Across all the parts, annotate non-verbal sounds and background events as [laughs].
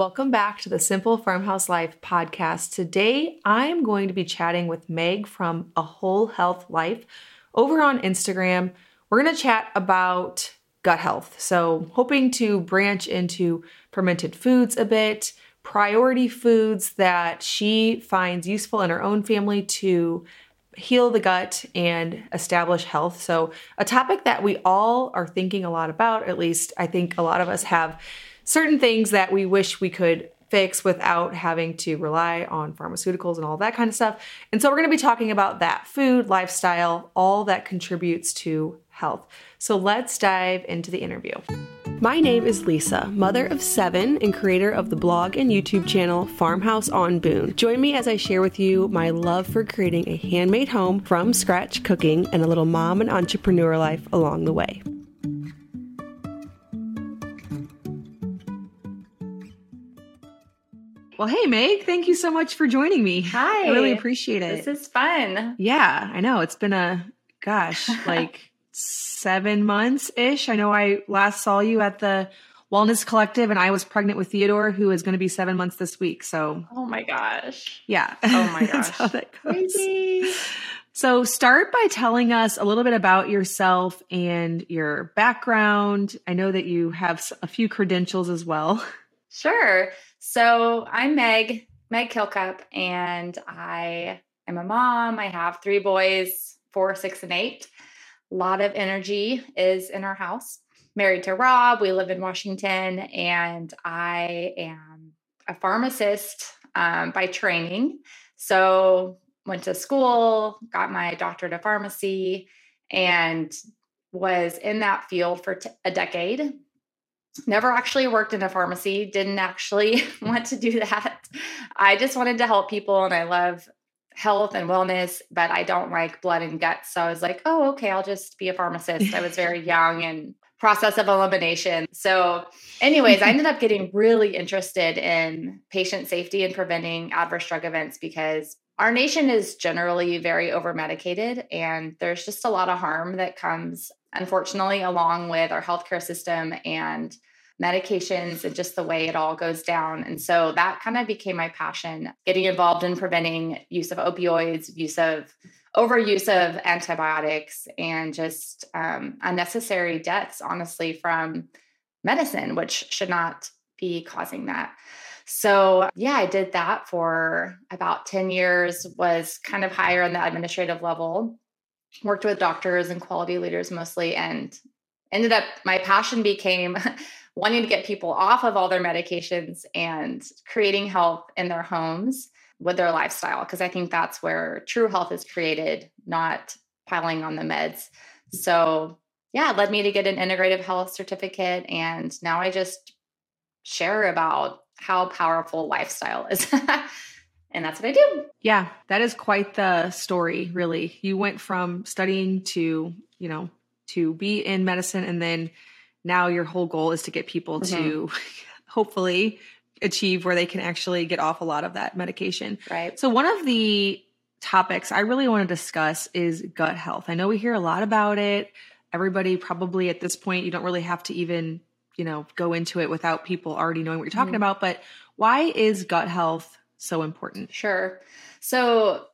Welcome back to the Simple Farmhouse Life podcast. Today, I'm going to be chatting with Meg from A Whole Health Life over on Instagram. We're going to chat about gut health. So, hoping to branch into fermented foods a bit, priority foods that she finds useful in her own family to heal the gut and establish health. So, a topic that we all are thinking a lot about, at least I think a lot of us have certain things that we wish we could fix without having to rely on pharmaceuticals and all that kind of stuff. And so we're going to be talking about that food, lifestyle, all that contributes to health. So let's dive into the interview. My name is Lisa, mother of seven and creator of the blog and YouTube channel Farmhouse on Boone. Join me as I share with you my love for creating a handmade home from scratch cooking and a little mom and entrepreneur life along the way. Well, hey, Meg, thank you so much for joining me. Hi. I really appreciate it. This is fun. Yeah, I know. It's been a, gosh, [laughs] like seven months ish. I know I last saw you at the Wellness Collective and I was pregnant with Theodore, who is going to be seven months this week. So, oh my gosh. Yeah. Oh my [laughs] gosh. That's how that goes. Crazy. So, start by telling us a little bit about yourself and your background. I know that you have a few credentials as well. Sure. So I'm Meg, Meg Kilcup, and I am a mom. I have three boys, four, six, and eight. A lot of energy is in our house. Married to Rob, we live in Washington, and I am a pharmacist um, by training. So went to school, got my doctorate of pharmacy, and was in that field for t- a decade never actually worked in a pharmacy, didn't actually [laughs] want to do that. I just wanted to help people and I love health and wellness, but I don't like blood and guts. So I was like, oh, okay, I'll just be a pharmacist. I was very [laughs] young and process of elimination. So, anyways, I ended up getting really interested in patient safety and preventing adverse drug events because our nation is generally very over medicated and there's just a lot of harm that comes unfortunately, along with our healthcare system and medications and just the way it all goes down. And so that kind of became my passion, getting involved in preventing use of opioids, use of overuse of antibiotics, and just um, unnecessary deaths, honestly, from medicine, which should not be causing that. So, yeah, I did that for about 10 years, was kind of higher on the administrative level worked with doctors and quality leaders mostly and ended up my passion became [laughs] wanting to get people off of all their medications and creating health in their homes with their lifestyle because i think that's where true health is created not piling on the meds. So yeah it led me to get an integrative health certificate and now i just share about how powerful lifestyle is [laughs] and that's what I do. Yeah, that is quite the story, really. You went from studying to, you know, to be in medicine, and then now your whole goal is to get people mm-hmm. to [laughs] hopefully achieve where they can actually get off a lot of that medication. Right. So, one of the topics I really want to discuss is gut health. I know we hear a lot about it. Everybody probably at this point, you don't really have to even, you know, go into it without people already knowing what you're talking mm-hmm. about. But why is gut health so important? Sure. So,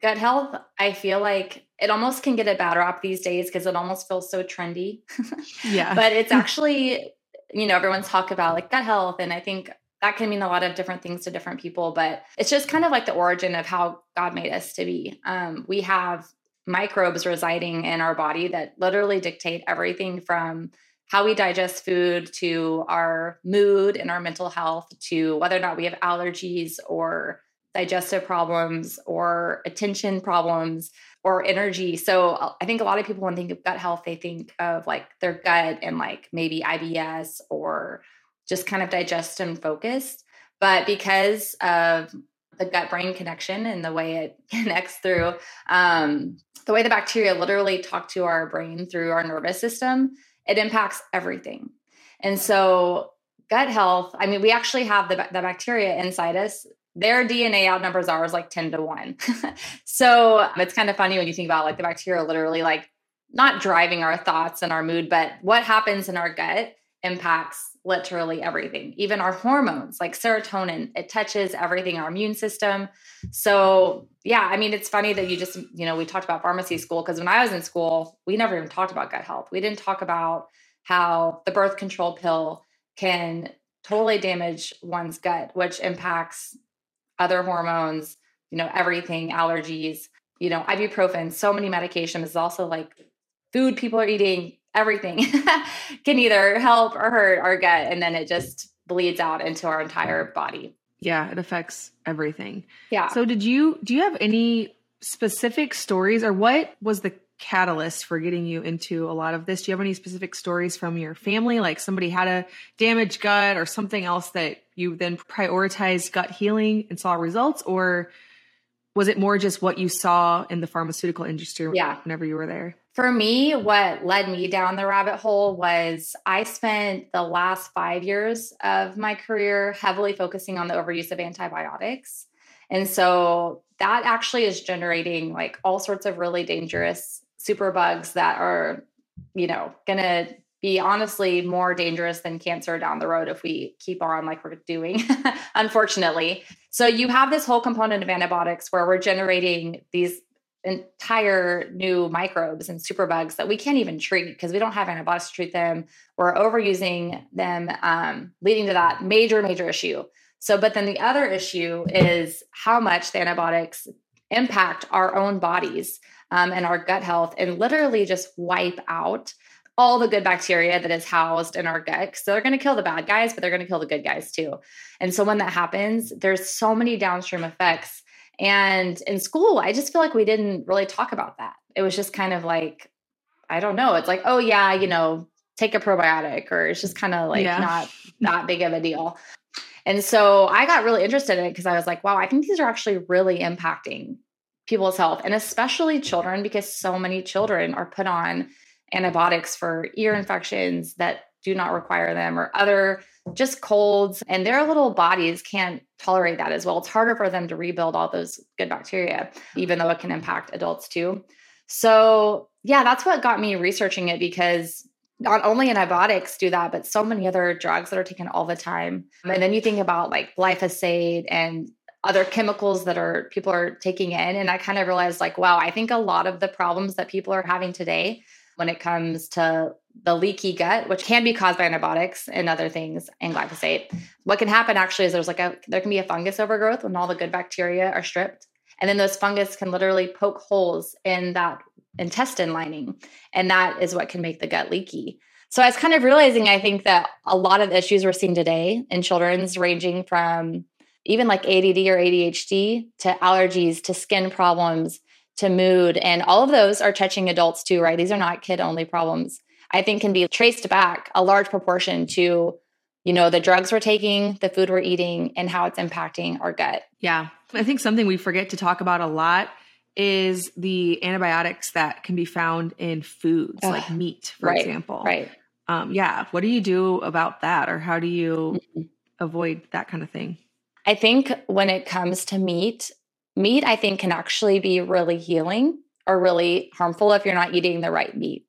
gut health, I feel like it almost can get a bad rap these days because it almost feels so trendy. [laughs] yeah. But it's [laughs] actually, you know, everyone's talk about like gut health. And I think that can mean a lot of different things to different people, but it's just kind of like the origin of how God made us to be. Um, we have microbes residing in our body that literally dictate everything from how we digest food to our mood and our mental health to whether or not we have allergies or digestive problems or attention problems or energy. So I think a lot of people when they think of gut health, they think of like their gut and like maybe IBS or just kind of digestion focused. But because of the gut brain connection and the way it [laughs] connects through um, the way the bacteria literally talk to our brain through our nervous system, it impacts everything. And so, gut health, I mean, we actually have the, the bacteria inside us. Their DNA outnumbers ours like 10 to 1. [laughs] so, it's kind of funny when you think about like the bacteria literally like not driving our thoughts and our mood, but what happens in our gut impacts literally everything, even our hormones like serotonin. It touches everything, our immune system. So, yeah, I mean, it's funny that you just, you know, we talked about pharmacy school because when I was in school, we never even talked about gut health. We didn't talk about how the birth control pill can totally damage one's gut, which impacts other hormones, you know, everything, allergies, you know, ibuprofen, so many medications, is also like food people are eating, everything [laughs] can either help or hurt our gut. And then it just bleeds out into our entire body. Yeah, it affects everything. Yeah. So did you do you have any specific stories or what was the catalyst for getting you into a lot of this? Do you have any specific stories from your family like somebody had a damaged gut or something else that you then prioritized gut healing and saw results or was it more just what you saw in the pharmaceutical industry yeah. whenever you were there? For me, what led me down the rabbit hole was I spent the last five years of my career heavily focusing on the overuse of antibiotics. And so that actually is generating like all sorts of really dangerous super bugs that are, you know, to be honestly more dangerous than cancer down the road if we keep on like we're doing, [laughs] unfortunately. So you have this whole component of antibiotics where we're generating these entire new microbes and superbugs that we can't even treat because we don't have antibiotics to treat them. We're overusing them, um, leading to that major, major issue. So, but then the other issue is how much the antibiotics impact our own bodies um, and our gut health and literally just wipe out all the good bacteria that is housed in our gut. So they're going to kill the bad guys, but they're going to kill the good guys too. And so when that happens, there's so many downstream effects and in school, I just feel like we didn't really talk about that. It was just kind of like, I don't know. It's like, oh, yeah, you know, take a probiotic, or it's just kind of like yeah. not that big of a deal. And so I got really interested in it because I was like, wow, I think these are actually really impacting people's health and especially children because so many children are put on antibiotics for ear infections that do not require them or other just colds and their little bodies can't tolerate that as well. It's harder for them to rebuild all those good bacteria, even though it can impact adults too. So, yeah, that's what got me researching it because not only antibiotics do that, but so many other drugs that are taken all the time. And then you think about like glyphosate and other chemicals that are people are taking in and i kind of realized like wow i think a lot of the problems that people are having today when it comes to the leaky gut, which can be caused by antibiotics and other things and glyphosate. What can happen actually is there's like a there can be a fungus overgrowth when all the good bacteria are stripped. And then those fungus can literally poke holes in that intestine lining. And that is what can make the gut leaky. So I was kind of realizing I think that a lot of the issues we're seeing today in children's ranging from even like ADD or ADHD to allergies to skin problems to mood. And all of those are touching adults too, right? These are not kid only problems. I think can be traced back a large proportion to, you know, the drugs we're taking, the food we're eating, and how it's impacting our gut. Yeah. I think something we forget to talk about a lot is the antibiotics that can be found in foods Ugh, like meat, for right, example. Right. Um, yeah. What do you do about that, or how do you mm-hmm. avoid that kind of thing? I think when it comes to meat, meat, I think, can actually be really healing or really harmful if you're not eating the right meat.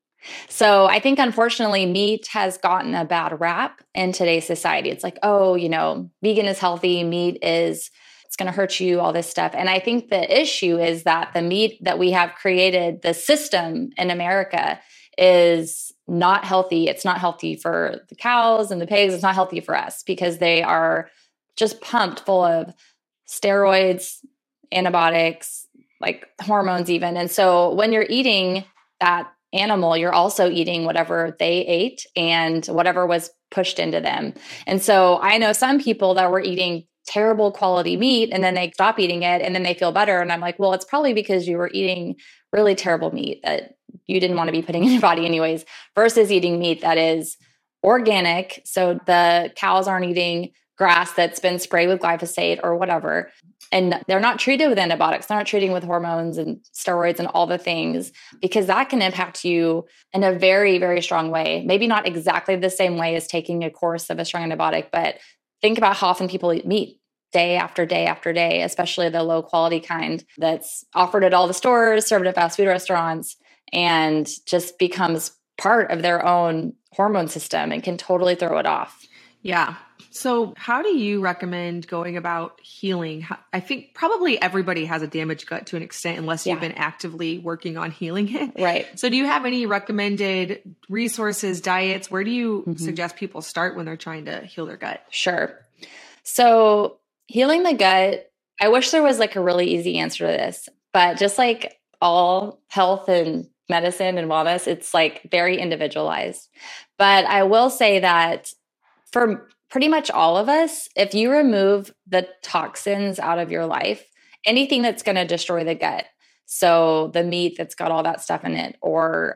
So I think, unfortunately, meat has gotten a bad rap in today's society. It's like, oh, you know, vegan is healthy, meat is it's going to hurt you, all this stuff. And I think the issue is that the meat that we have created, the system in America is not healthy. It's not healthy for the cows and the pigs. It's not healthy for us because they are just pumped full of steroids, antibiotics, like hormones, even. And so when you're eating that animal, you're also eating whatever they ate and whatever was pushed into them. And so I know some people that were eating terrible quality meat and then they stop eating it and then they feel better. And I'm like, well, it's probably because you were eating really terrible meat that you didn't want to be putting [laughs] in your body, anyways, versus eating meat that is organic. So the cows aren't eating grass that's been sprayed with glyphosate or whatever. And they're not treated with antibiotics. They're not treating with hormones and steroids and all the things because that can impact you in a very very strong way. Maybe not exactly the same way as taking a course of a strong antibiotic but think about how often people eat meat day after day after day especially the low quality kind that's offered at all the stores served at fast food restaurants and just becomes part of their own hormone system and can totally throw it off. Yeah. So, how do you recommend going about healing? I think probably everybody has a damaged gut to an extent, unless you've been actively working on healing it. Right. So, do you have any recommended resources, diets? Where do you mm-hmm. suggest people start when they're trying to heal their gut? Sure. So, healing the gut, I wish there was like a really easy answer to this, but just like all health and medicine and wellness, it's like very individualized. But I will say that for pretty much all of us, if you remove the toxins out of your life, anything that's going to destroy the gut, so the meat that's got all that stuff in it, or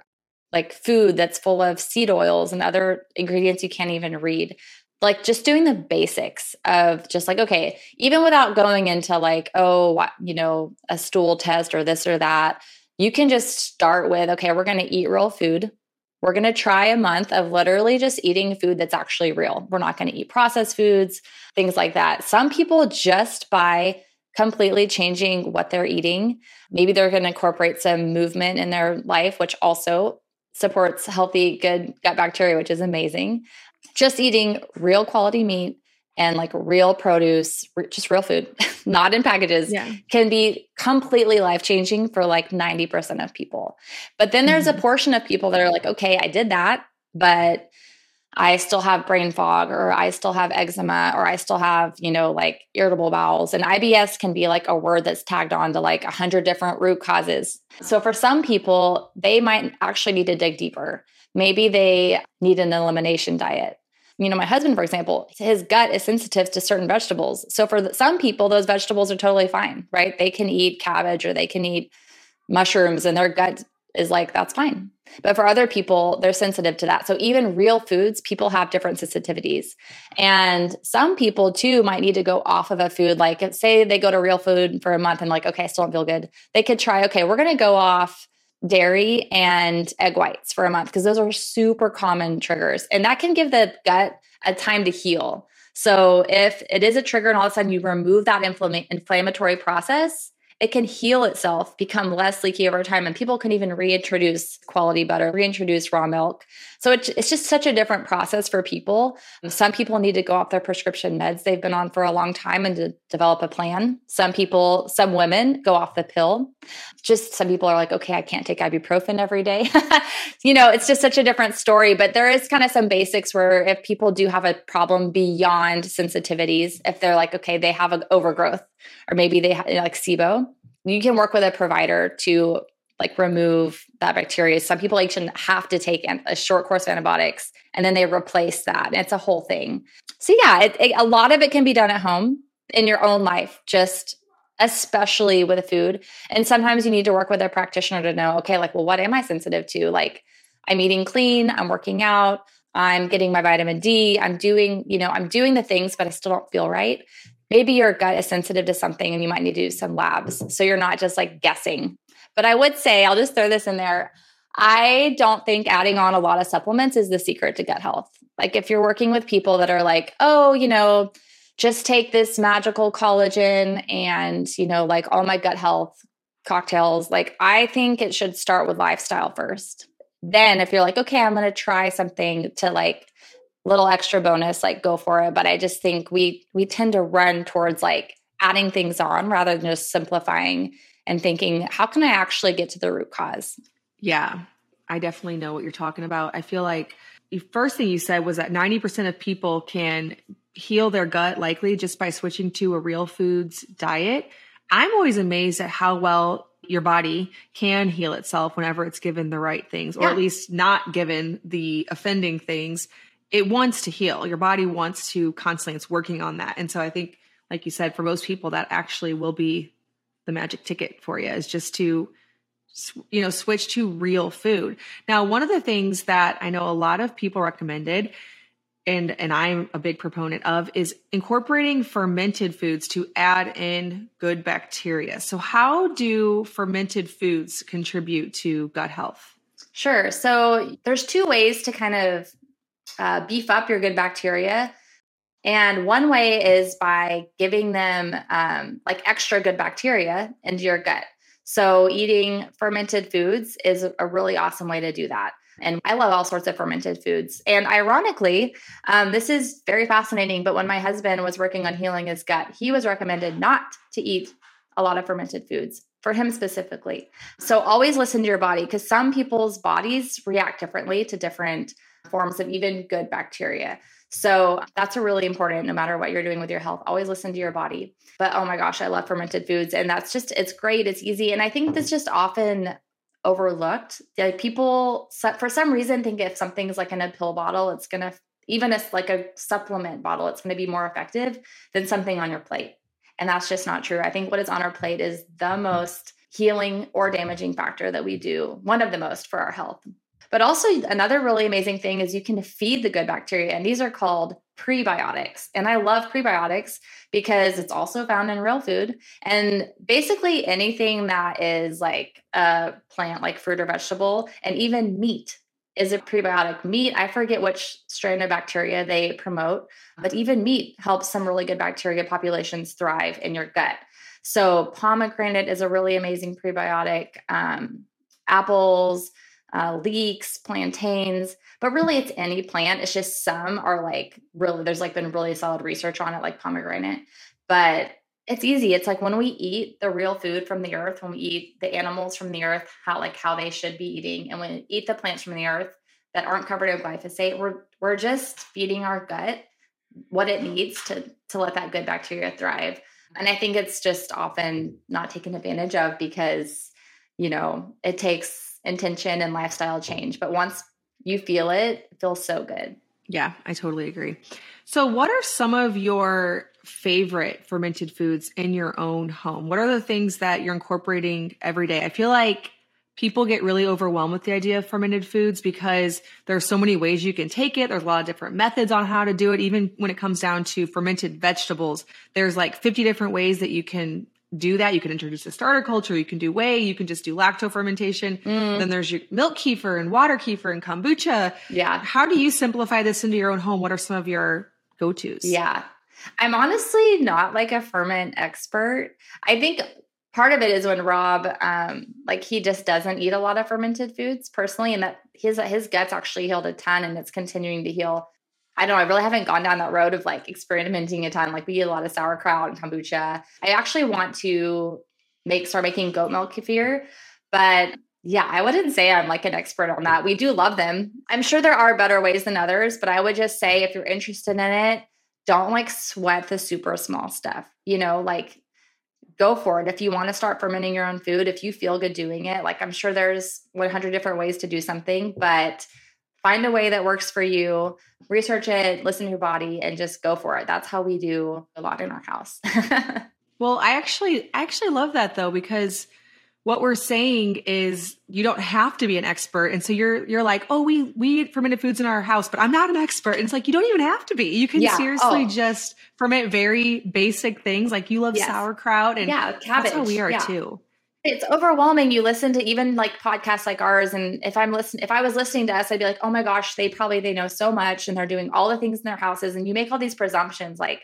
like food that's full of seed oils and other ingredients you can't even read. Like just doing the basics of just like, okay, even without going into like, oh, you know, a stool test or this or that, you can just start with, okay, we're going to eat real food. We're going to try a month of literally just eating food that's actually real. We're not going to eat processed foods, things like that. Some people just by completely changing what they're eating, maybe they're going to incorporate some movement in their life, which also supports healthy, good gut bacteria, which is amazing. Just eating real quality meat, and like real produce, just real food, [laughs] not in packages, yeah. can be completely life changing for like 90% of people. But then there's mm-hmm. a portion of people that are like, okay, I did that, but I still have brain fog or I still have eczema or I still have, you know, like irritable bowels. And IBS can be like a word that's tagged on to like a hundred different root causes. So for some people, they might actually need to dig deeper. Maybe they need an elimination diet you know, my husband, for example, his gut is sensitive to certain vegetables. So for some people, those vegetables are totally fine, right? They can eat cabbage or they can eat mushrooms and their gut is like, that's fine. But for other people, they're sensitive to that. So even real foods, people have different sensitivities. And some people too might need to go off of a food. Like say they go to real food for a month and like, okay, I still don't feel good. They could try, okay, we're going to go off dairy and egg whites for a month because those are super common triggers. And that can give the gut a time to heal. So if it is a trigger and all of a sudden you remove that inflama- inflammatory process, it can heal itself, become less leaky over time, and people can even reintroduce quality butter, reintroduce raw milk. So it, it's just such a different process for people. Mm. Some people need to go off their prescription meds they've been on for a long time and to develop a plan. Some people, some women go off the pill. Just some people are like, okay, I can't take ibuprofen every day. [laughs] you know, it's just such a different story. But there is kind of some basics where if people do have a problem beyond sensitivities, if they're like, okay, they have an overgrowth or maybe they have like SIBO, you can work with a provider to like remove that bacteria. Some people actually have to take a short course of antibiotics and then they replace that. It's a whole thing. So yeah, it, it, a lot of it can be done at home in your own life, just especially with food. And sometimes you need to work with a practitioner to know, okay, like, well, what am I sensitive to? Like, I'm eating clean, I'm working out, I'm getting my vitamin D, I'm doing, you know, I'm doing the things, but I still don't feel right. Maybe your gut is sensitive to something and you might need to do some labs. So you're not just like guessing but I would say, I'll just throw this in there. I don't think adding on a lot of supplements is the secret to gut health. Like if you're working with people that are like, oh, you know, just take this magical collagen and, you know, like all my gut health cocktails, like I think it should start with lifestyle first. Then if you're like, okay, I'm going to try something to like little extra bonus, like go for it. But I just think we we tend to run towards like adding things on rather than just simplifying and thinking, how can I actually get to the root cause? Yeah, I definitely know what you're talking about. I feel like the first thing you said was that 90% of people can heal their gut likely just by switching to a real foods diet. I'm always amazed at how well your body can heal itself whenever it's given the right things, or yeah. at least not given the offending things. It wants to heal. Your body wants to constantly, it's working on that. And so I think, like you said, for most people, that actually will be the magic ticket for you is just to you know switch to real food. Now one of the things that i know a lot of people recommended and and i'm a big proponent of is incorporating fermented foods to add in good bacteria. So how do fermented foods contribute to gut health? Sure. So there's two ways to kind of uh, beef up your good bacteria and one way is by giving them um, like extra good bacteria into your gut. So, eating fermented foods is a really awesome way to do that. And I love all sorts of fermented foods. And ironically, um, this is very fascinating. But when my husband was working on healing his gut, he was recommended not to eat a lot of fermented foods for him specifically. So always listen to your body because some people's bodies react differently to different forms of even good bacteria. So that's a really important no matter what you're doing with your health. Always listen to your body. But oh my gosh, I love fermented foods and that's just it's great, it's easy and I think this just often overlooked. Like people for some reason think if something's like in a pill bottle, it's going to even if like a supplement bottle, it's going to be more effective than something on your plate. And that's just not true. I think what is on our plate is the most healing or damaging factor that we do, one of the most for our health. But also, another really amazing thing is you can feed the good bacteria, and these are called prebiotics. And I love prebiotics because it's also found in real food. And basically, anything that is like a plant, like fruit or vegetable, and even meat is a prebiotic. Meat, I forget which strain of bacteria they promote, but even meat helps some really good bacteria populations thrive in your gut. So, pomegranate is a really amazing prebiotic. Um, apples, uh, leeks, plantains, but really it's any plant. It's just some are like really, there's like been really solid research on it, like pomegranate. But it's easy. It's like when we eat the real food from the earth, when we eat the animals from the earth, how like how they should be eating, and when we eat the plants from the earth that aren't covered in glyphosate, we're we're just feeding our gut what it needs to to let that good bacteria thrive. And I think it's just often not taken advantage of because, you know, it takes intention and lifestyle change. But once you feel it, it feels so good. Yeah, I totally agree. So, what are some of your favorite fermented foods in your own home? What are the things that you're incorporating every day? I feel like people get really overwhelmed with the idea of fermented foods because there's so many ways you can take it. There's a lot of different methods on how to do it. Even when it comes down to fermented vegetables, there's like 50 different ways that you can do that. You can introduce a starter culture. You can do whey. You can just do lacto fermentation. Mm. Then there's your milk kefir and water kefir and kombucha. Yeah. How do you simplify this into your own home? What are some of your go tos? Yeah. I'm honestly not like a ferment expert. I think part of it is when Rob, um, like he just doesn't eat a lot of fermented foods personally, and that his his gut's actually healed a ton, and it's continuing to heal. I don't know. I really haven't gone down that road of like experimenting a ton. Like we eat a lot of sauerkraut and kombucha. I actually want to make start making goat milk kefir, but yeah, I wouldn't say I'm like an expert on that. We do love them. I'm sure there are better ways than others, but I would just say if you're interested in it, don't like sweat the super small stuff. You know, like go for it. If you want to start fermenting your own food, if you feel good doing it, like I'm sure there's 100 different ways to do something, but find a way that works for you, research it, listen to your body, and just go for it. That's how we do a lot in our house. [laughs] well, I actually I actually love that though because what we're saying is you don't have to be an expert and so you're you're like oh we we eat fermented foods in our house but i'm not an expert and it's like you don't even have to be you can yeah. seriously oh. just ferment very basic things like you love yes. sauerkraut and yeah cabbage that's how we are yeah. too it's overwhelming you listen to even like podcasts like ours and if i'm listening if i was listening to us i'd be like oh my gosh they probably they know so much and they're doing all the things in their houses and you make all these presumptions like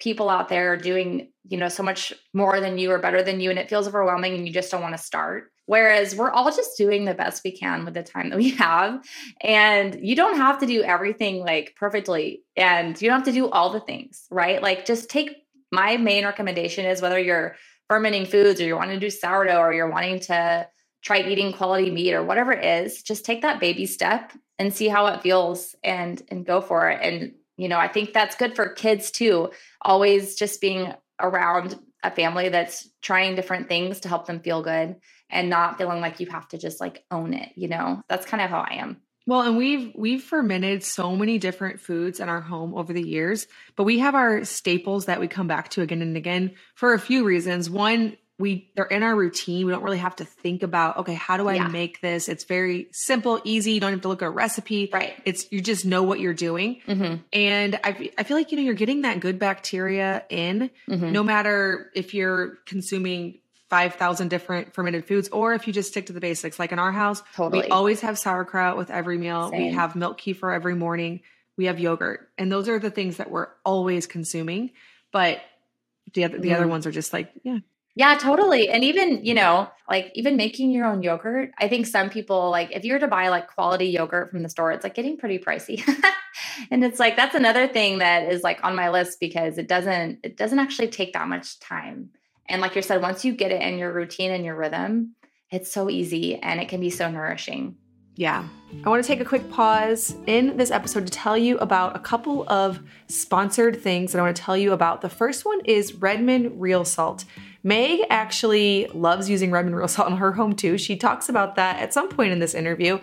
people out there are doing, you know, so much more than you or better than you and it feels overwhelming and you just don't want to start. Whereas we're all just doing the best we can with the time that we [laughs] have. And you don't have to do everything like perfectly and you don't have to do all the things, right? Like just take my main recommendation is whether you're fermenting foods or you're wanting to do sourdough or you're wanting to try eating quality meat or whatever it is, just take that baby step and see how it feels and and go for it. And you know, I think that's good for kids too. Always just being around a family that's trying different things to help them feel good and not feeling like you have to just like own it, you know. That's kind of how I am. Well, and we've we've fermented so many different foods in our home over the years, but we have our staples that we come back to again and again for a few reasons. One, we they're in our routine. We don't really have to think about, okay, how do I yeah. make this? It's very simple, easy. You don't have to look at a recipe. Right. It's you just know what you're doing. Mm-hmm. And I, I feel like you know you're getting that good bacteria in, mm-hmm. no matter if you're consuming 5,000 different fermented foods, or if you just stick to the basics. Like in our house, totally. we always have sauerkraut with every meal. Same. We have milk kefir every morning. We have yogurt. And those are the things that we're always consuming. But the other, the mm. other ones are just like, yeah, Yeah, totally. And even, you know, like even making your own yogurt, I think some people like if you were to buy like quality yogurt from the store, it's like getting pretty pricey. [laughs] and it's like that's another thing that is like on my list because it doesn't it doesn't actually take that much time. And like you said, once you get it in your routine and your rhythm, it's so easy and it can be so nourishing. Yeah. I want to take a quick pause in this episode to tell you about a couple of sponsored things that I want to tell you about. The first one is Redmond Real Salt. Meg actually loves using Redmond Real Salt in her home too. She talks about that at some point in this interview.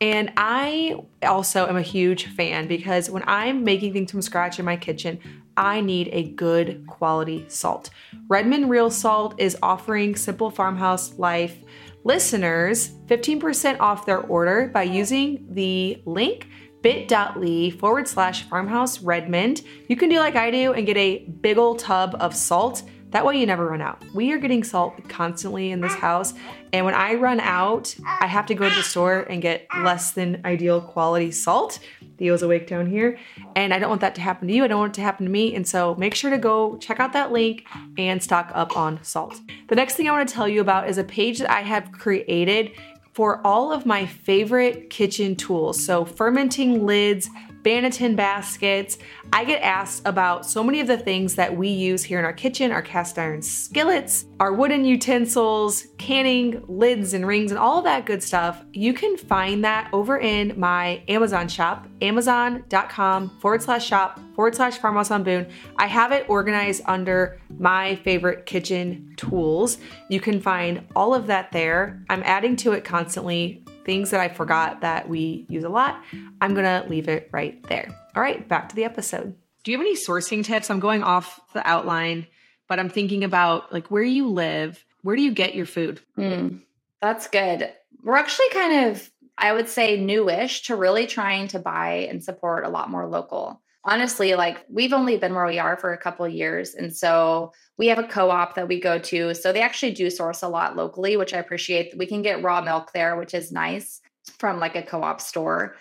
And I also am a huge fan because when I'm making things from scratch in my kitchen, I need a good quality salt. Redmond Real Salt is offering Simple Farmhouse Life listeners 15% off their order by using the link bit.ly forward slash farmhouse redmond. You can do like I do and get a big old tub of salt that way you never run out. We are getting salt constantly in this house, and when I run out, I have to go to the store and get less than ideal quality salt. Theo's awake down here, and I don't want that to happen to you. I don't want it to happen to me, and so make sure to go check out that link and stock up on salt. The next thing I want to tell you about is a page that I have created for all of my favorite kitchen tools. So, fermenting lids, Banneton baskets. I get asked about so many of the things that we use here in our kitchen our cast iron skillets, our wooden utensils, canning, lids, and rings, and all that good stuff. You can find that over in my Amazon shop, amazon.com forward slash shop forward slash farmhouse on Boone. I have it organized under my favorite kitchen tools. You can find all of that there. I'm adding to it constantly things that I forgot that we use a lot, I'm gonna leave it right there. All right, back to the episode. Do you have any sourcing tips? I'm going off the outline, but I'm thinking about like where you live. Where do you get your food? Mm, that's good. We're actually kind of, I would say, newish to really trying to buy and support a lot more local honestly like we've only been where we are for a couple years and so we have a co-op that we go to so they actually do source a lot locally which i appreciate. We can get raw milk there which is nice from like a co-op store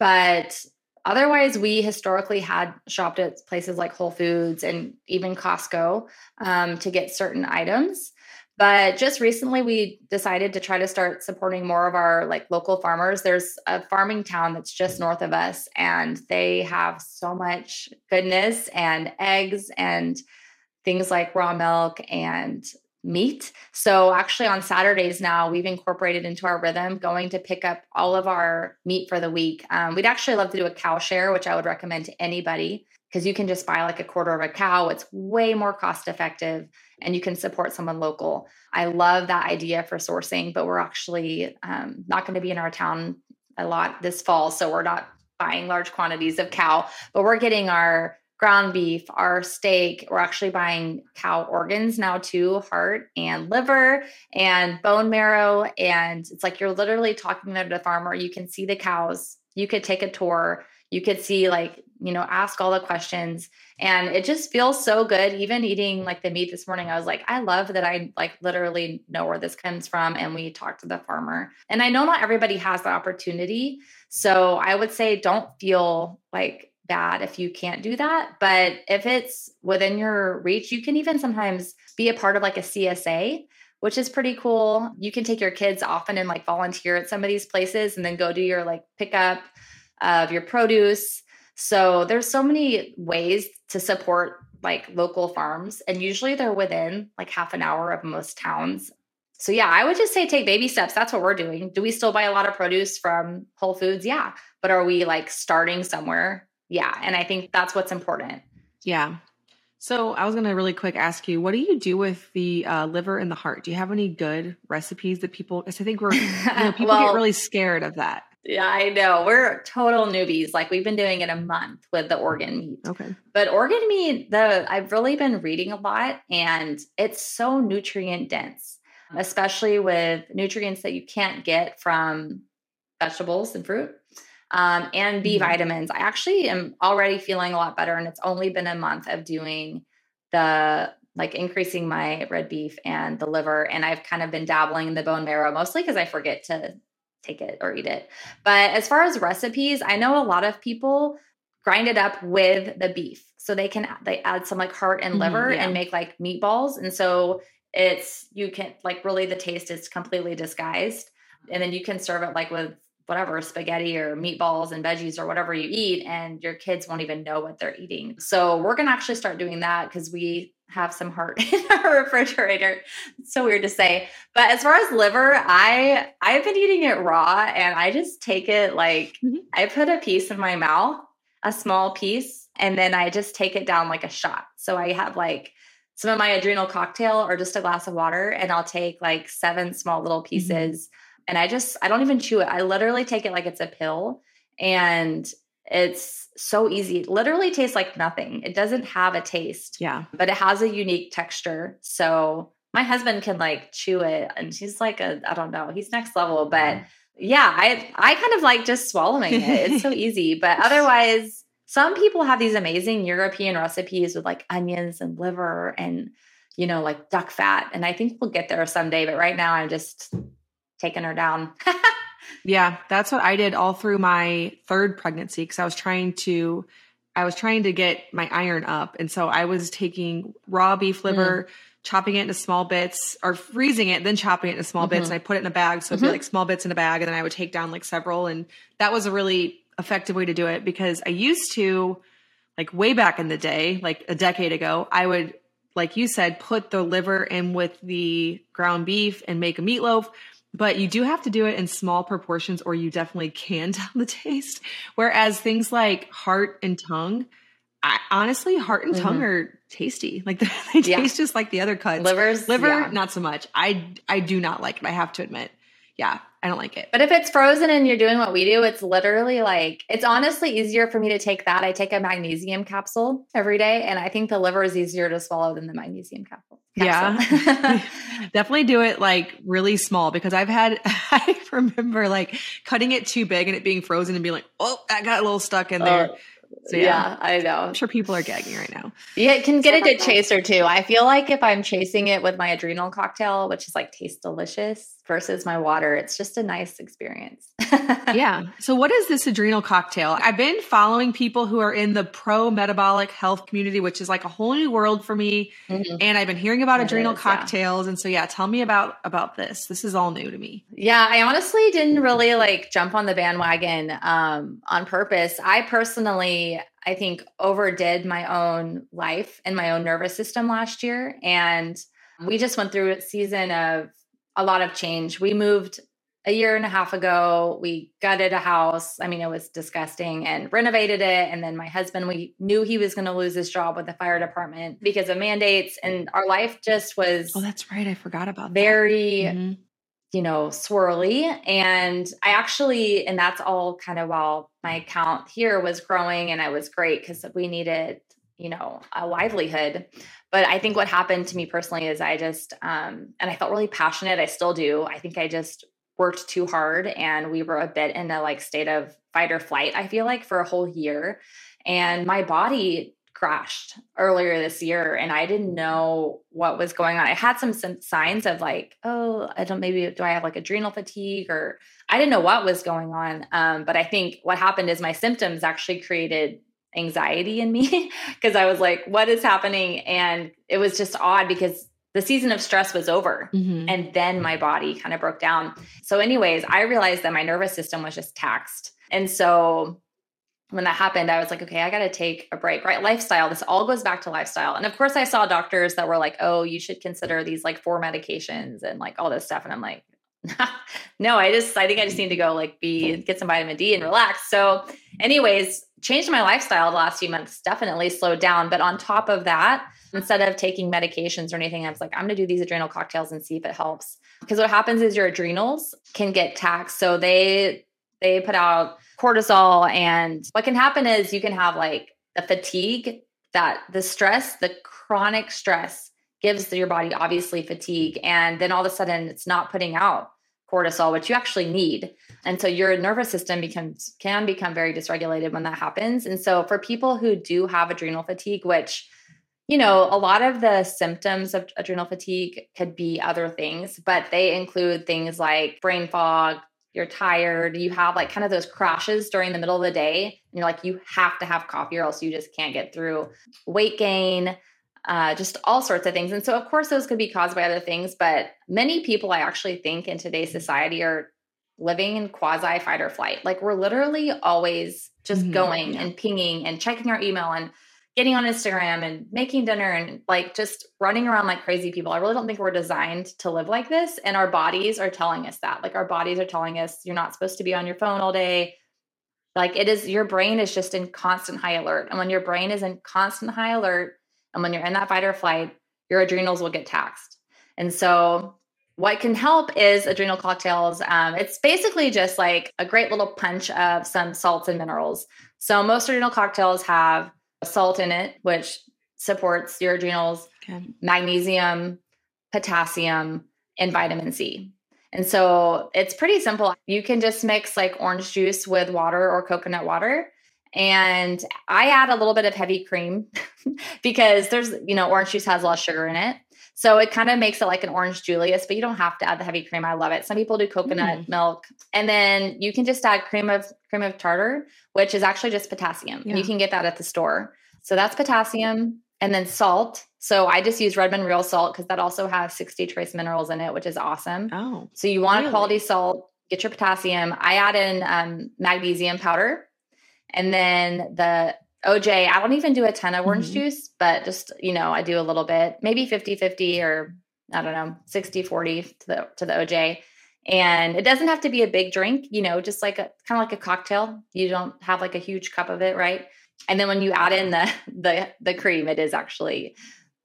but otherwise we historically had shopped at places like whole foods and even costco um, to get certain items but just recently we decided to try to start supporting more of our like local farmers. There's a farming town that's just north of us and they have so much goodness and eggs and things like raw milk and meat. So actually on saturdays now we've incorporated into our rhythm going to pick up all of our meat for the week. Um, we'd actually love to do a cow share which i would recommend to anybody because you can just buy like a quarter of a cow it's way more cost effective and you can support someone local. I love that idea for sourcing, but we're actually um, not going to be in our town a lot this fall. So we're not buying large quantities of cow, but we're getting our ground beef, our steak. We're actually buying cow organs now too, heart and liver and bone marrow. And it's like you're literally talking to the farmer. You can see the cows. You could take a tour. You could see like you know, ask all the questions. And it just feels so good. Even eating like the meat this morning, I was like, I love that I like literally know where this comes from. And we talked to the farmer. And I know not everybody has the opportunity. So I would say don't feel like bad if you can't do that. But if it's within your reach, you can even sometimes be a part of like a CSA which is pretty cool. You can take your kids often and like volunteer at some of these places and then go do your like pickup of your produce so there's so many ways to support like local farms and usually they're within like half an hour of most towns. So yeah, I would just say take baby steps. That's what we're doing. Do we still buy a lot of produce from Whole Foods? Yeah. But are we like starting somewhere? Yeah. And I think that's what's important. Yeah. So I was going to really quick ask you, what do you do with the uh, liver and the heart? Do you have any good recipes that people? Because I think we're you know, [laughs] people well, get really scared of that. Yeah, I know. We're total newbies. Like we've been doing it a month with the organ meat. Okay. But organ meat, the I've really been reading a lot and it's so nutrient dense, especially with nutrients that you can't get from vegetables and fruit. Um, and B mm-hmm. vitamins. I actually am already feeling a lot better, and it's only been a month of doing the like increasing my red beef and the liver, and I've kind of been dabbling in the bone marrow mostly because I forget to take it or eat it. But as far as recipes, I know a lot of people grind it up with the beef. So they can they add some like heart and mm-hmm, liver mm, yeah. and make like meatballs. And so it's you can like really the taste is completely disguised and then you can serve it like with whatever spaghetti or meatballs and veggies or whatever you eat and your kids won't even know what they're eating so we're going to actually start doing that because we have some heart [laughs] in our refrigerator it's so weird to say but as far as liver i i've been eating it raw and i just take it like mm-hmm. i put a piece in my mouth a small piece and then i just take it down like a shot so i have like some of my adrenal cocktail or just a glass of water and i'll take like seven small little mm-hmm. pieces mm-hmm and I just I don't even chew it. I literally take it like it's a pill and it's so easy. It literally tastes like nothing. It doesn't have a taste. Yeah. But it has a unique texture. So my husband can like chew it and he's like a I don't know, he's next level, but yeah, I I kind of like just swallowing it. It's so [laughs] easy, but otherwise some people have these amazing European recipes with like onions and liver and you know like duck fat and I think we'll get there someday, but right now I'm just taking her down. [laughs] yeah, that's what I did all through my third pregnancy because I was trying to I was trying to get my iron up. And so I was taking raw beef liver, mm. chopping it into small bits or freezing it, then chopping it into small mm-hmm. bits. And I put it in a bag. So mm-hmm. it'd be like small bits in a bag. And then I would take down like several. And that was a really effective way to do it because I used to, like way back in the day, like a decade ago, I would, like you said, put the liver in with the ground beef and make a meatloaf but you do have to do it in small proportions or you definitely can [laughs] tell the taste. Whereas things like heart and tongue, I, honestly, heart and mm-hmm. tongue are tasty. Like they, [laughs] they yeah. taste just like the other cuts. Livers, liver, yeah. not so much. I I do not like it. I have to admit. Yeah, I don't like it. But if it's frozen and you're doing what we do, it's literally like it's honestly easier for me to take that. I take a magnesium capsule every day, and I think the liver is easier to swallow than the magnesium capsule. Yeah. [laughs] Definitely do it like really small because I've had, [laughs] I remember like cutting it too big and it being frozen and being like, oh, that got a little stuck in there. Uh, so, yeah, yeah, I know. I'm sure people are gagging right now. Yeah, it can get a good chaser too. I feel like if I'm chasing it with my adrenal cocktail, which is like tastes delicious versus my water, it's just a nice experience. yeah. [laughs] So what is this adrenal cocktail? I've been following people who are in the pro metabolic health community, which is like a whole new world for me. Mm-hmm. And I've been hearing about it adrenal is, cocktails. Yeah. And so yeah, tell me about about this. This is all new to me. Yeah, I honestly didn't really like jump on the bandwagon um on purpose. I personally I think, overdid my own life and my own nervous system last year. And we just went through a season of a lot of change. We moved a year and a half ago. We gutted a house. I mean, it was disgusting and renovated it. And then my husband, we knew he was going to lose his job with the fire department because of mandates. And our life just was. Oh, that's right. I forgot about very, mm-hmm you know, swirly. And I actually, and that's all kind of while my account here was growing and I was great because we needed, you know, a livelihood. But I think what happened to me personally is I just, um, and I felt really passionate. I still do. I think I just worked too hard and we were a bit in a like state of fight or flight, I feel like, for a whole year. And my body crashed earlier this year and I didn't know what was going on. I had some, some signs of like, oh, I don't maybe do I have like adrenal fatigue or I didn't know what was going on. Um, but I think what happened is my symptoms actually created anxiety in me [laughs] because I was like, what is happening? And it was just odd because the season of stress was over mm-hmm. and then my body kind of broke down. So, anyways, I realized that my nervous system was just taxed. And so when that happened, I was like, okay, I got to take a break, right? Lifestyle. This all goes back to lifestyle. And of course, I saw doctors that were like, oh, you should consider these like four medications and like all this stuff. And I'm like, [laughs] no, I just, I think I just need to go like be, get some vitamin D and relax. So, anyways, changed my lifestyle the last few months, definitely slowed down. But on top of that, instead of taking medications or anything, I was like, I'm to do these adrenal cocktails and see if it helps. Because what happens is your adrenals can get taxed. So they, they put out cortisol. And what can happen is you can have like the fatigue that the stress, the chronic stress gives your body obviously fatigue. And then all of a sudden it's not putting out cortisol, which you actually need. And so your nervous system becomes can become very dysregulated when that happens. And so for people who do have adrenal fatigue, which you know, a lot of the symptoms of adrenal fatigue could be other things, but they include things like brain fog, you're tired, you have like kind of those crashes during the middle of the day, and you're like, you have to have coffee or else you just can't get through. Weight gain, uh, just all sorts of things. And so, of course, those could be caused by other things, but many people I actually think in today's society are living in quasi fight or flight. Like we're literally always just mm-hmm. going yeah. and pinging and checking our email and getting on Instagram and making dinner and like just running around like crazy people. I really don't think we're designed to live like this. And our bodies are telling us that. Like our bodies are telling us you're not supposed to be on your phone all day. Like it is, your brain is just in constant high alert. And when your brain is in constant high alert, and when you're in that fight or flight, your adrenals will get taxed. And so, what can help is adrenal cocktails. Um, it's basically just like a great little punch of some salts and minerals. So, most adrenal cocktails have salt in it, which supports your adrenals, okay. magnesium, potassium, and vitamin C. And so it's pretty simple. You can just mix like orange juice with water or coconut water. And I add a little bit of heavy cream [laughs] because there's, you know, orange juice has a lot of sugar in it. So it kind of makes it like an orange Julius, but you don't have to add the heavy cream. I love it. Some people do coconut mm. milk, and then you can just add cream of cream of tartar, which is actually just potassium. Yeah. You can get that at the store. So that's potassium, and then salt. So I just use Redmond Real Salt because that also has 60 trace minerals in it, which is awesome. Oh, so you want really? a quality salt. Get your potassium. I add in um, magnesium powder, and then the OJ, I don't even do a ton of orange mm-hmm. juice, but just, you know, I do a little bit, maybe 50 50 or I don't know, 60 40 to the, to the OJ. And it doesn't have to be a big drink, you know, just like a kind of like a cocktail. You don't have like a huge cup of it, right? And then when you add in the [laughs] the the cream, it is actually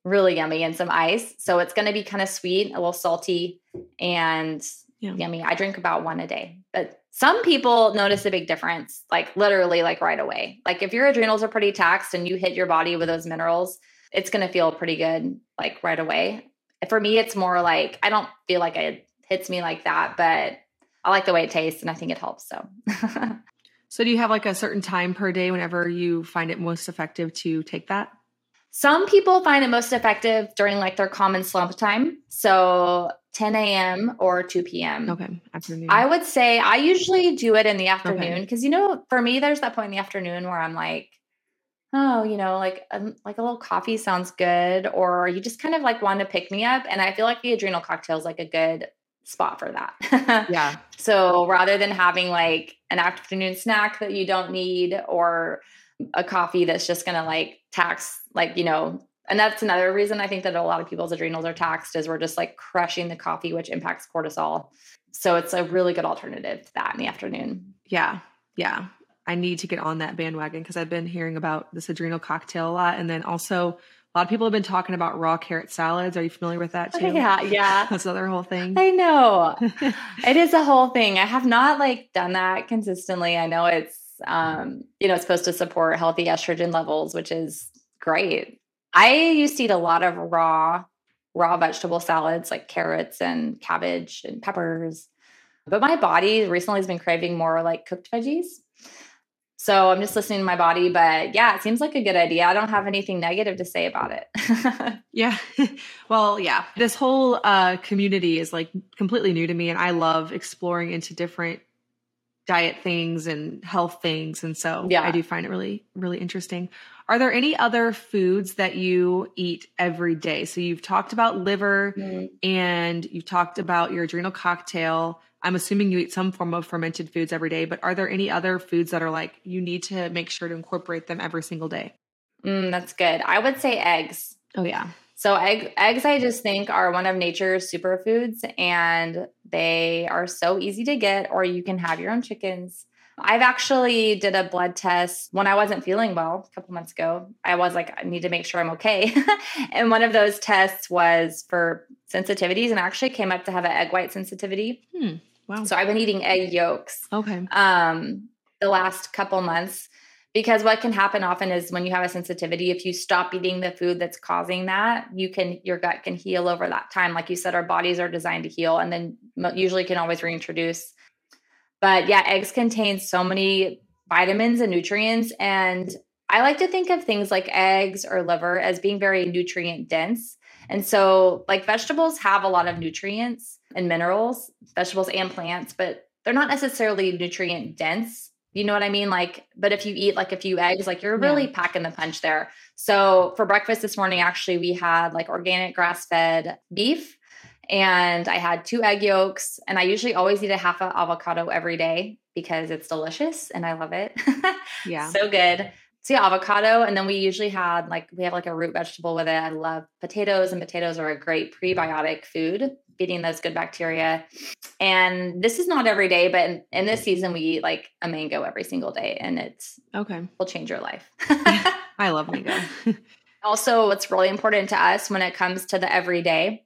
really yummy and some ice. So it's going to be kind of sweet, a little salty and yeah. yummy. I drink about one a day. But some people notice a big difference, like literally, like right away. Like if your adrenals are pretty taxed and you hit your body with those minerals, it's going to feel pretty good, like right away. For me, it's more like I don't feel like it hits me like that, but I like the way it tastes and I think it helps. So, [laughs] so do you have like a certain time per day whenever you find it most effective to take that? Some people find it most effective during like their common slump time. So 10 a.m. or 2 p.m. Okay. Afternoon. I would say I usually do it in the afternoon because, okay. you know, for me, there's that point in the afternoon where I'm like, oh, you know, like um, like a little coffee sounds good, or you just kind of like want to pick me up. And I feel like the adrenal cocktail is like a good spot for that. [laughs] yeah. So rather than having like an afternoon snack that you don't need or a coffee that's just going to like tax like, you know, and that's another reason I think that a lot of people's adrenals are taxed is we're just like crushing the coffee, which impacts cortisol. So it's a really good alternative to that in the afternoon. Yeah. Yeah. I need to get on that bandwagon because I've been hearing about this adrenal cocktail a lot. And then also, a lot of people have been talking about raw carrot salads. Are you familiar with that [laughs] too? Yeah, yeah. [laughs] That's another whole thing. I know. [laughs] it is a whole thing. I have not like done that consistently. I know it's um, you know, it's supposed to support healthy estrogen levels, which is great. I used to eat a lot of raw, raw vegetable salads like carrots and cabbage and peppers. But my body recently has been craving more like cooked veggies. So I'm just listening to my body. But yeah, it seems like a good idea. I don't have anything negative to say about it. [laughs] yeah. [laughs] well, yeah. This whole uh, community is like completely new to me. And I love exploring into different diet things and health things. And so yeah. I do find it really, really interesting. Are there any other foods that you eat every day? So you've talked about liver mm-hmm. and you've talked about your adrenal cocktail. I'm assuming you eat some form of fermented foods every day, but are there any other foods that are like you need to make sure to incorporate them every single day? Mm, that's good. I would say eggs. Oh, yeah. So egg, eggs, I just think are one of nature's superfoods, and they are so easy to get. Or you can have your own chickens. I've actually did a blood test when I wasn't feeling well a couple months ago. I was like, I need to make sure I'm okay. [laughs] and one of those tests was for sensitivities, and I actually came up to have an egg white sensitivity. Hmm. Wow. So I've been eating egg yolks. Okay. Um, the last couple months because what can happen often is when you have a sensitivity if you stop eating the food that's causing that you can your gut can heal over that time. Like you said our bodies are designed to heal and then usually can always reintroduce. But yeah eggs contain so many vitamins and nutrients and i like to think of things like eggs or liver as being very nutrient dense. And so like vegetables have a lot of nutrients and minerals vegetables and plants but they're not necessarily nutrient dense You know what I mean? Like, but if you eat like a few eggs, like you're really yeah. packing the punch there. So for breakfast this morning, actually, we had like organic grass fed beef and I had two egg yolks. And I usually always eat a half of avocado every day because it's delicious and I love it. [laughs] yeah. so good. So yeah, avocado. And then we usually had like, we have like a root vegetable with it. I love potatoes, and potatoes are a great prebiotic food feeding those good bacteria. And this is not every day, but in, in, this season, we eat like a mango every single day, and it's okay. Will change your life. [laughs] I love [laughs] mango. also, what's really important to us when it comes to the everyday,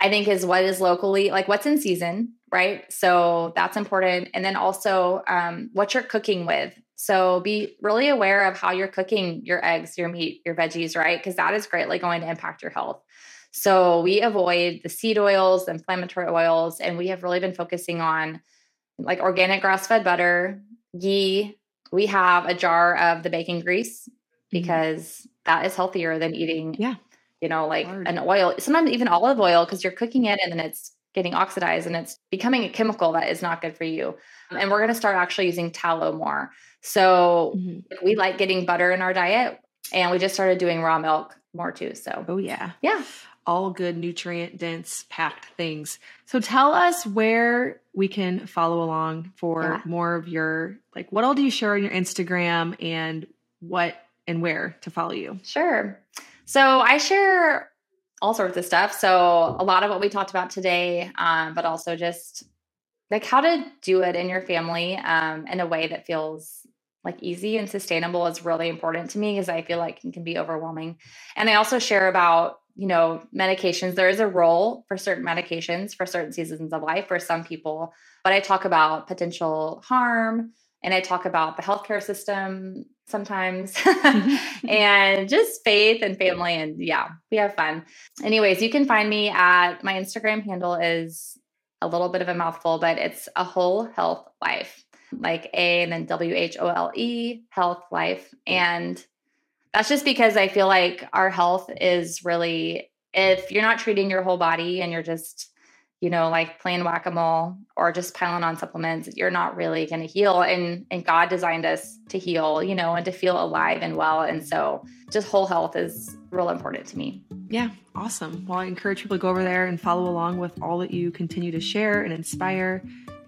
I think, is what is locally like what's in season, right? So that's important. And then also um, what you're cooking with. So be really aware of how you're cooking your eggs, your meat, your veggies, right? Because that is greatly going to impact your health. So we avoid the seed oils, the inflammatory oils, and we have really been focusing on like organic grass fed butter, ghee. We have a jar of the bacon grease mm-hmm. because mm-hmm. that is healthier than eating, yeah, you know, like Hard. an oil, sometimes even olive oil, because you're cooking it and then it's getting oxidized and it's becoming a chemical that is not good for you. And we're going to start actually using tallow more. So mm-hmm. we like getting butter in our diet and we just started doing raw milk more too. So, oh, yeah. Yeah all good nutrient dense packed things. So tell us where we can follow along for yeah. more of your like what all do you share on your Instagram and what and where to follow you? Sure. So I share all sorts of stuff. So a lot of what we talked about today, um, but also just like how to do it in your family um, in a way that feels like easy and sustainable is really important to me because I feel like it can be overwhelming. And I also share about you know, medications, there is a role for certain medications for certain seasons of life for some people. But I talk about potential harm and I talk about the healthcare system sometimes [laughs] [laughs] and just faith and family. And yeah, we have fun. Anyways, you can find me at my Instagram handle is a little bit of a mouthful, but it's a whole health life, like A and then W H O L E, health life. And that's just because I feel like our health is really, if you're not treating your whole body and you're just, you know, like playing whack a mole or just piling on supplements, you're not really going to heal. And and God designed us to heal, you know, and to feel alive and well. And so, just whole health is real important to me. Yeah, awesome. Well, I encourage people to go over there and follow along with all that you continue to share and inspire.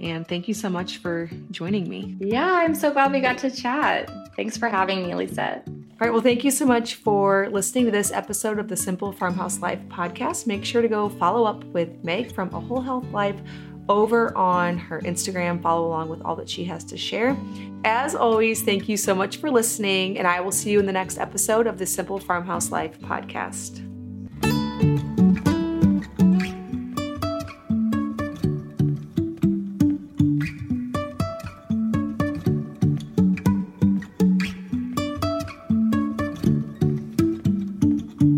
And thank you so much for joining me. Yeah, I'm so glad we got to chat. Thanks for having me, Lisa. All right, well, thank you so much for listening to this episode of the Simple Farmhouse Life podcast. Make sure to go follow up with Meg from A Whole Health Life over on her Instagram. Follow along with all that she has to share. As always, thank you so much for listening, and I will see you in the next episode of the Simple Farmhouse Life podcast.